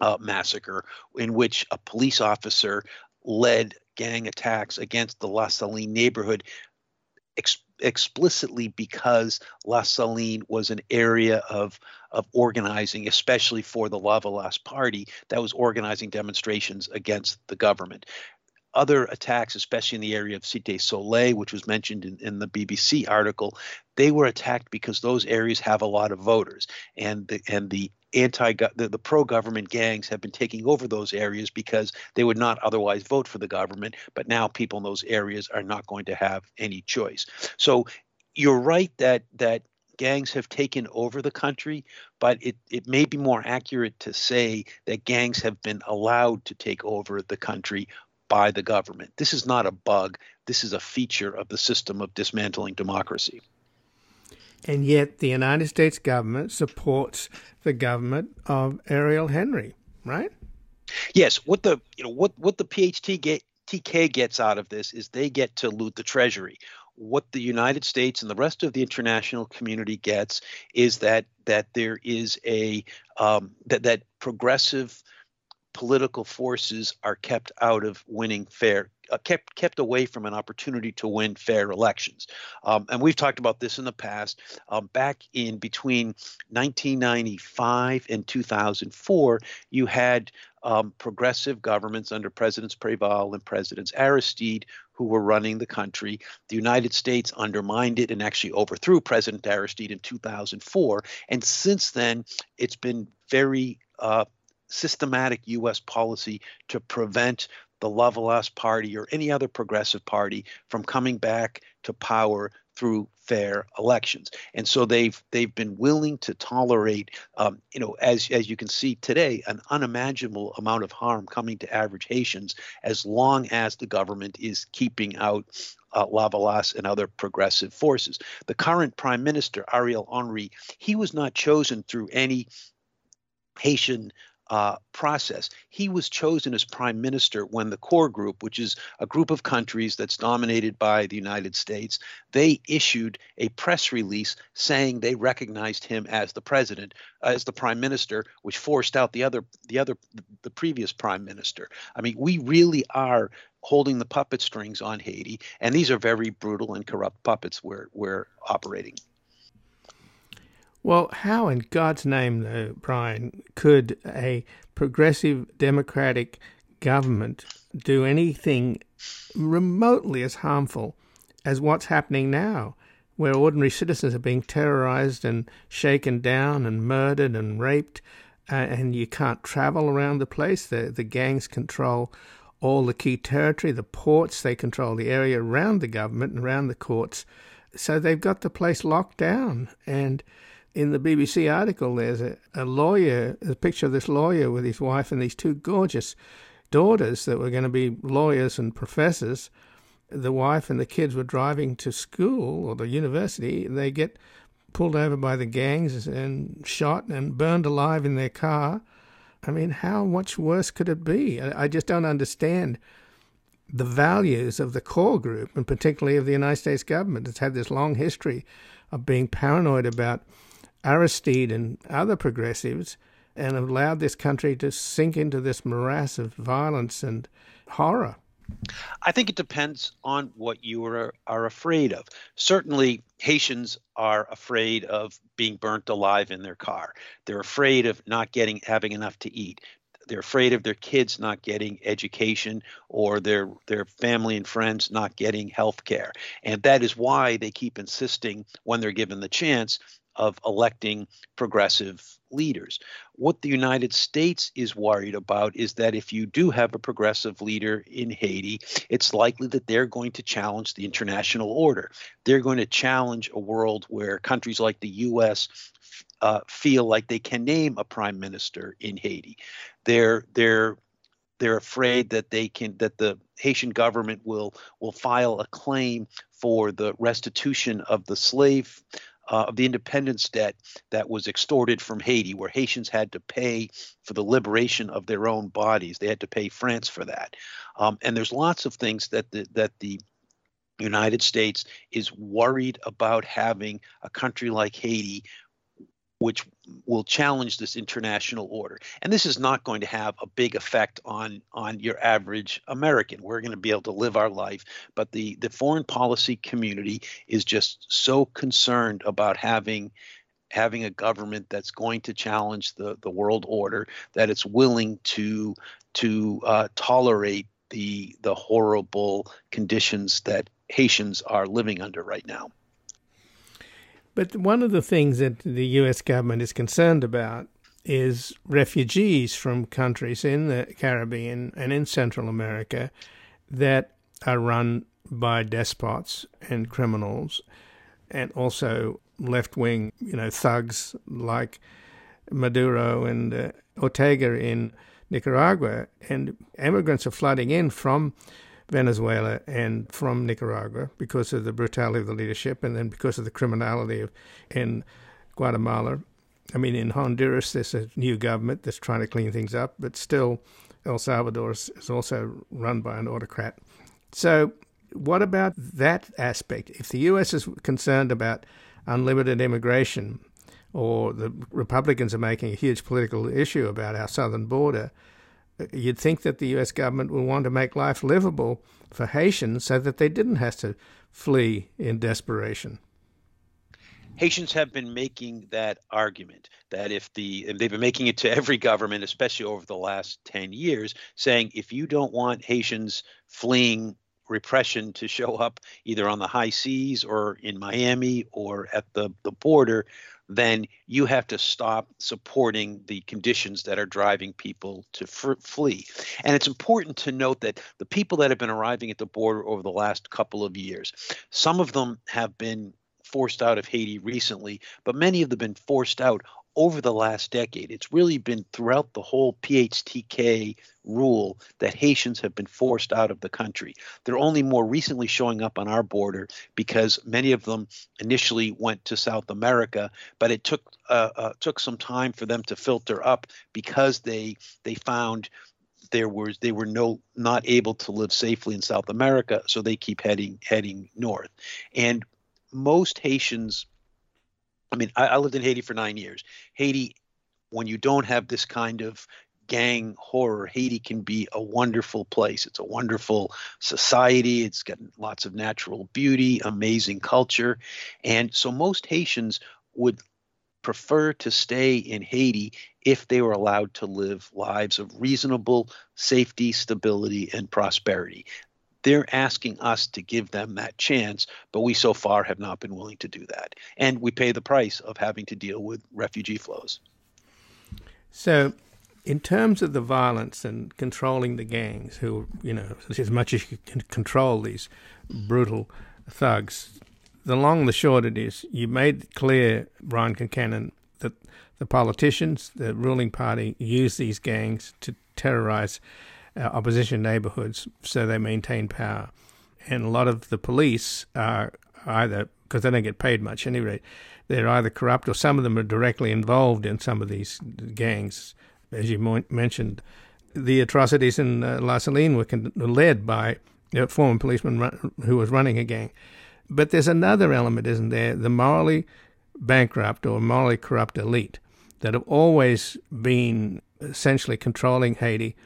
G: uh, massacre, in which a police officer led gang attacks against the La Saline neighborhood ex- explicitly because La Saline was an area of of organizing, especially for the Lavalas party that was organizing demonstrations against the government other attacks, especially in the area of Cité Soleil, which was mentioned in, in, the BBC article, they were attacked because those areas have a lot of voters, and the and the anti the, the pro government gangs have been taking over those areas because they would not otherwise vote for the government, but now people in those areas are not going to have any choice. So you're right that that gangs have taken over the country, but it, it may be more accurate to say that gangs have been allowed to take over the country by the government. This is not a bug, this is a feature of the system of dismantling democracy.
A: And yet, the United States government supports the government of Ariel Henry, right?
G: Yes. What the you know what what the PHT get, TK gets out of this is they get to loot the treasury. What the United States and the rest of the international community gets is that that there is a um, that that progressive political forces are kept out of winning fair uh, kept kept away from an opportunity to win fair elections. Um, and we've talked about this in the past. Um, back in between 1995 and 2004, you had um, progressive governments under Presidents Preval and Presidents Aristide who were running the country. The United States undermined it and actually overthrew President Aristide in 2004. And since then, it's been very uh, systematic U.S. policy to prevent the Lavalas Party or any other progressive party from coming back to power through fair elections. And so they've they've been willing to tolerate, um, you know, as as you can see today, an unimaginable amount of harm coming to average Haitians as long as the government is keeping out uh, Lavalas and other progressive forces. The current prime minister, Ariel Henry, he was not chosen through any Haitian uh, process. He was chosen as prime minister when the core group, which is a group of countries that's dominated by the United States, they issued a press release saying they recognized him as the president, as the prime minister, which forced out the other, the other, the previous prime minister. I mean, we really are holding the puppet strings on Haiti, and these are very brutal and corrupt puppets we're we're operating.
A: Well, how in God's name, though, Brian, could a progressive democratic government do anything remotely as harmful as what's happening now, where ordinary citizens are being terrorized and shaken down and murdered and raped, uh, and you can't travel around the place? The, the gangs control all the key territory, the ports, they control the area around the government and around the courts. So they've got the place locked down. And in the BBC article, there's a, a lawyer, a picture of this lawyer with his wife and these two gorgeous daughters that were going to be lawyers and professors. The wife and the kids were driving to school or the university. They get pulled over by the gangs and shot and burned alive in their car. I mean, how much worse could it be? I, I just don't understand the values of the core group, and particularly of the United States government. It's had this long history of being paranoid about Aristide and other progressives and allowed this country to sink into this morass of violence and horror.
G: I think it depends on what you are, are afraid of. Certainly, Haitians are afraid of being burnt alive in their car. They're afraid of not getting having enough to eat. They're afraid of their kids not getting education or their their family and friends not getting health care. And that is why they keep insisting when they're given the chance of electing progressive leaders. What the United States is worried about is that if you do have a progressive leader in Haiti, it's likely that they're going to challenge the international order. They're going to challenge a world where countries like the U.S. Uh, feel like they can name a prime minister in Haiti. They're they're they're afraid that they can that the Haitian government will will file a claim for the restitution of the slave uh, of the independence debt that was extorted from Haiti, where Haitians had to pay for the liberation of their own bodies. They had to pay France for that. Um, and there's lots of things that the, that the United States is worried about having a country like Haiti which will challenge this international order. And this is not going to have a big effect on on your average American. We're going to be able to live our life, but the the foreign policy community is just so concerned about having having a government that's going to challenge the the world order that it's willing to to uh, tolerate the the horrible conditions that Haitians are living under right now.
A: But one of the things that the US government is concerned about is refugees from countries in the Caribbean and in Central America that are run by despots and criminals and also left wing, you know, thugs like Maduro and uh, Ortega in Nicaragua. And immigrants are flooding in from Venezuela and from Nicaragua because of the brutality of the leadership and then because of the criminality of, in Guatemala. I mean, in Honduras, there's a new government that's trying to clean things up, but still, El Salvador is, also run by an autocrat. So, what about that aspect? If the U.S. is concerned about unlimited immigration, or the Republicans are making a huge political issue about our southern border, you'd think that the U.S. government would want to make life livable for Haitians so that they didn't have to flee in desperation.
G: Haitians have been making that argument that if the and they've been making it to every government, especially over the last 10 years, saying if you don't want Haitians fleeing repression to show up either on the high seas or in Miami or at the, the border, then you have to stop supporting the conditions that are driving people to flee. And it's important to note that the people that have been arriving at the border over the last couple of years, some of them have been forced out of Haiti recently, but many of them have been forced out over the last decade. It's really been throughout the whole PHTK rule that Haitians have been forced out of the country. They're only more recently showing up on our border because many of them initially went to South America, but it took uh, uh, took some time for them to filter up because they they found there was they were no not able to live safely in South America, so they keep heading heading north. And most Haitians I mean, I, I lived in Haiti for nine years. Haiti, when you don't have this kind of gang horror, Haiti can be a wonderful place. It's a wonderful society. It's got lots of natural beauty, amazing culture. And so most Haitians would prefer to stay in Haiti if they were allowed to live lives of reasonable safety, stability, and prosperity they're asking us to give them that chance, but we so far have not been willing to do that. And we pay the price of having to deal with refugee flows.
A: So, in terms of the violence and controlling the gangs, who, you know, as much as you can control these brutal thugs, the long the short it is, you made clear, Brian Concannon, that the politicians, the ruling party, use these gangs to terrorize uh, opposition neighborhoods so they maintain power. And a lot of the police are either, because they don't get paid much anyway, they're either corrupt or some of them are directly involved in some of these gangs. As you mentioned, the atrocities in uh, La Saline were con- led by a former policeman run- who was running a gang. But there's another element, isn't there? The morally bankrupt or morally corrupt elite that have always been essentially controlling Haiti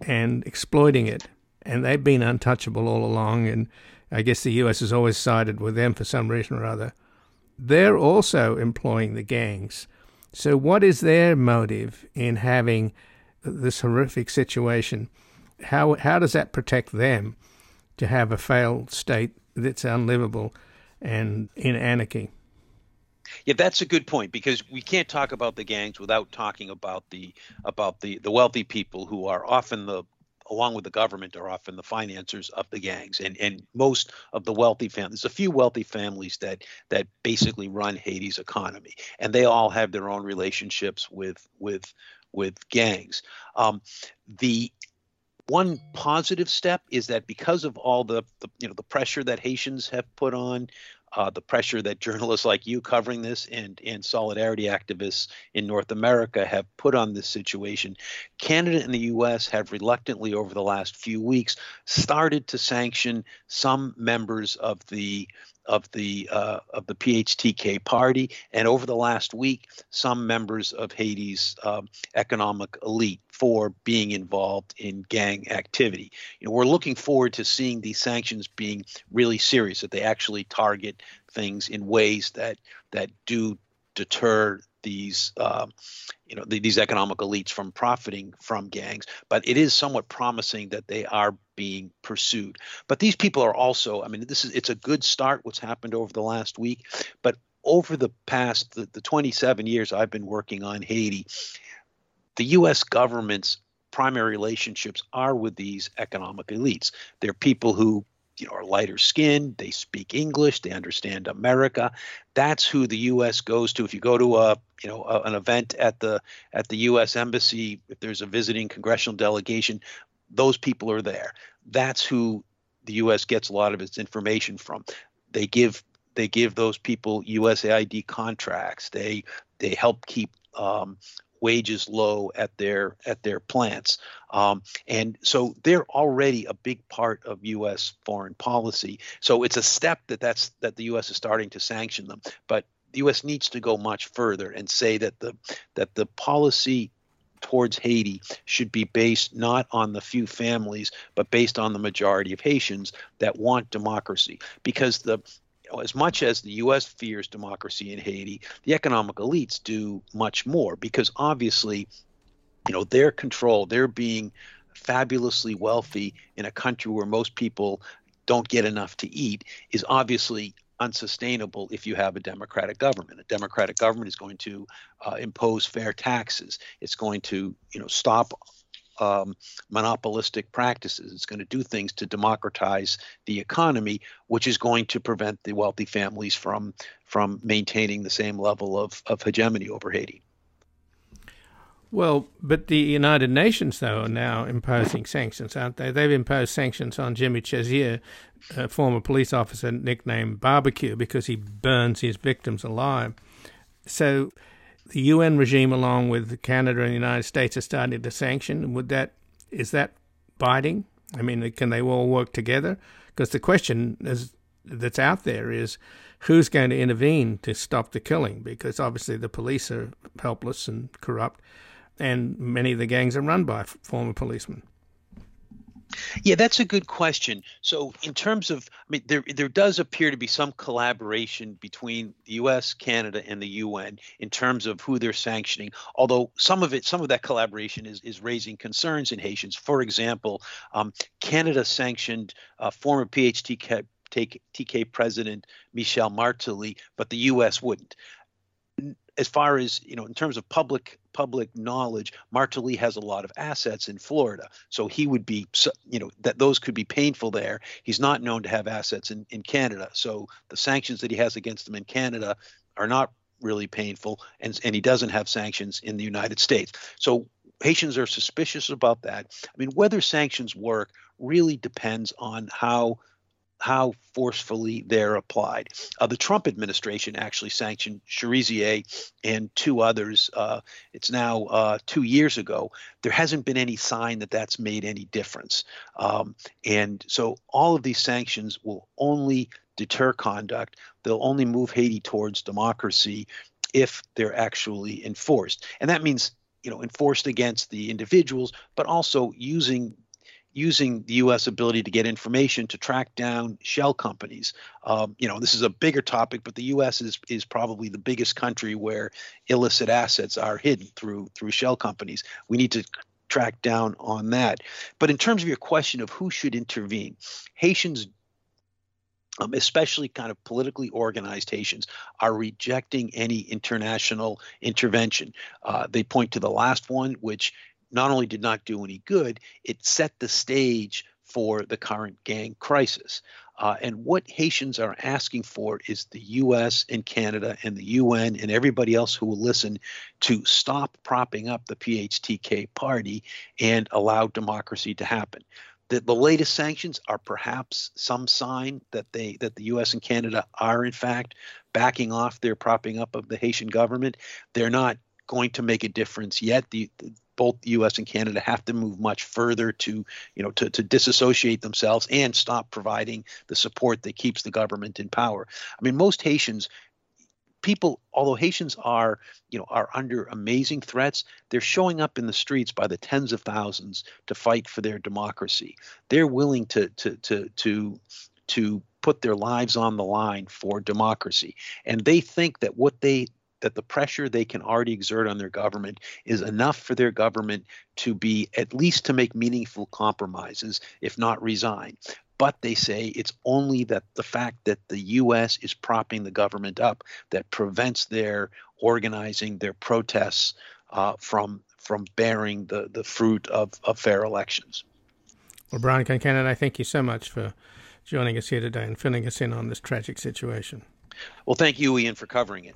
A: and exploiting it. And they've been untouchable all along. And I guess the U.S. has always sided with them for some reason or other. They're also employing the gangs. So, what is their motive in having this horrific situation? How, how does that protect them to have a failed state that's unlivable and in anarchy?
G: Yeah, that's a good point because we can't talk about the gangs without talking about the about the the wealthy people who are often the along with the government are often the financiers of the gangs and and most of the wealthy families There's a few wealthy families that that basically run Haiti's economy and they all have their own relationships with with with gangs. Um, the one positive step is that because of all the, the, you know the pressure that Haitians have put on uh, the pressure that journalists like you covering this and, and solidarity activists in North America have put on this situation, Canada and the U.S. have reluctantly, over the last few weeks, started to sanction some members of the of the uh, of the PHTK party, and over the last week, some members of Haiti's um, economic elite for being involved in gang activity. You know, we're looking forward to seeing these sanctions being really serious, that they actually target things in ways that that do deter these uh, you know the, these economic elites from profiting from gangs but it is somewhat promising that they are being pursued. But these people are also i mean this is it's a good start what's happened over the last week but over the past the, the 27 years i've been working on haiti the us government's primary relationships are with these economic elites. They're people who you know are lighter skinned they speak english they understand america. That's who the us goes to. If you go to a you know a, an event at the at the us embassy if there's a visiting congressional delegation those people are there. That's who the us gets a lot of its information from. They give they give those people usaid contracts. They they help keep um, wages low at their at their plants um, and so they're already a big part of U.S. foreign policy so it's a step that that's that the U.S. is starting to sanction them but the U.S. needs to go much further and say that the that the policy towards Haiti should be based not on the few families, but based on the majority of Haitians that want democracy. Because the as much as the U.S. fears democracy in Haiti, the economic elites do much more because obviously, you know, their control, they're being fabulously wealthy in a country where most people don't get enough to eat is obviously unsustainable if you have a democratic government. A democratic government is going to uh, impose fair taxes. It's going to, you know, stop um, monopolistic practices. It's going to do things to democratize the economy, which is going to prevent the wealthy families from from maintaining the same level of, of hegemony over Haiti.
A: Well, but the United Nations, though, are now imposing sanctions, aren't they? They've imposed sanctions on Jimmy Cherizier, a former police officer nicknamed Barbecue, because he burns his victims alive. So the UN regime, along with Canada and the United States, are starting to sanction. Would that is that biting? I mean, can they all work together? Because the question is that's out there is who's going to intervene to stop the killing? Because obviously the police are helpless and corrupt, and many of the gangs are run by former policemen.
G: Yeah, that's a good question. So, in terms of, I mean, there there does appear to be some collaboration between the U.S., Canada, and the UN in terms of who they're sanctioning. Although some of it, some of that collaboration is is raising concerns in Haitians. For example, um, Canada sanctioned uh, former PHTK TK president Michel Martelly, but the U.S. wouldn't as far as you know in terms of public public knowledge martelly has a lot of assets in florida. So he would be you know that those could be painful there. He's not known to have assets in, in canada. So the sanctions that he has against him in canada are not really painful and, and he doesn't have sanctions in the united states. So haitians are suspicious about that. I mean whether sanctions work really depends on how how forcefully they're applied. Uh, the Trump administration actually sanctioned Cherizier and two others. Uh, it's now uh, two years ago. There hasn't been any sign that that's made any difference. Um, and so all of these sanctions will only deter conduct. They'll only move Haiti towards democracy if they're actually enforced. And that means you know enforced against the individuals, but also using using the U.S. ability to get information to track down shell companies. Um, you know, this is a bigger topic, but the U.S. is is probably the biggest country where illicit assets are hidden through through shell companies. We need to track down on that. But in terms of your question of who should intervene, Haitians um, especially kind of politically organized Haitians, are rejecting any international intervention. Uh, they point to the last one, which not only did not do any good, it set the stage for the current gang crisis. Uh, and what Haitians are asking for is the U.S. and Canada and the UN and everybody else who will listen to stop propping up the PHTK party and allow democracy to happen. The, the latest sanctions are perhaps some sign that they that the U.S. and Canada are in fact backing off their propping up of the Haitian government. They're not going to make a difference yet. The, the both the U.S. and Canada have to move much further to, you know, to, to disassociate themselves and stop providing the support that keeps the government in power. I mean, most Haitians, people, although Haitians are, you know, are under amazing threats, they're showing up in the streets by the tens of thousands to fight for their democracy. They're willing to to to to to put their lives on the line for democracy, and they think that what they that the pressure they can already exert on their government is enough for their government to be at least to make meaningful compromises, if not resign. But they say it's only that the fact that the U.S. is propping the government up that prevents their organizing, their protests uh, from from bearing the, the fruit of, of fair elections.
A: Well, Brian Concannon, I thank you so much for joining us here today and filling us in on this tragic situation.
G: Well, thank you, Ian, for covering it.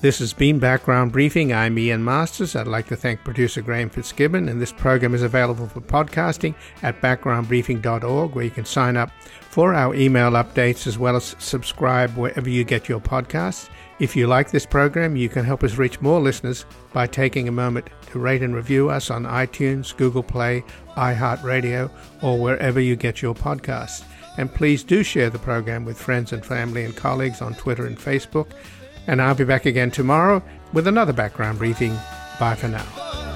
A: This has been Background Briefing. I'm Ian Masters. I'd like to thank producer Graham Fitzgibbon, and this program is available for podcasting at backgroundbriefing.org, where you can sign up for our email updates as well as subscribe wherever you get your podcasts. If you like this program, you can help us reach more listeners by taking a moment to rate and review us on iTunes, Google Play, iHeartRadio, or wherever you get your podcasts. And please do share the program with friends and family and colleagues on Twitter and Facebook. And I'll be back again tomorrow with another background briefing. Bye for now.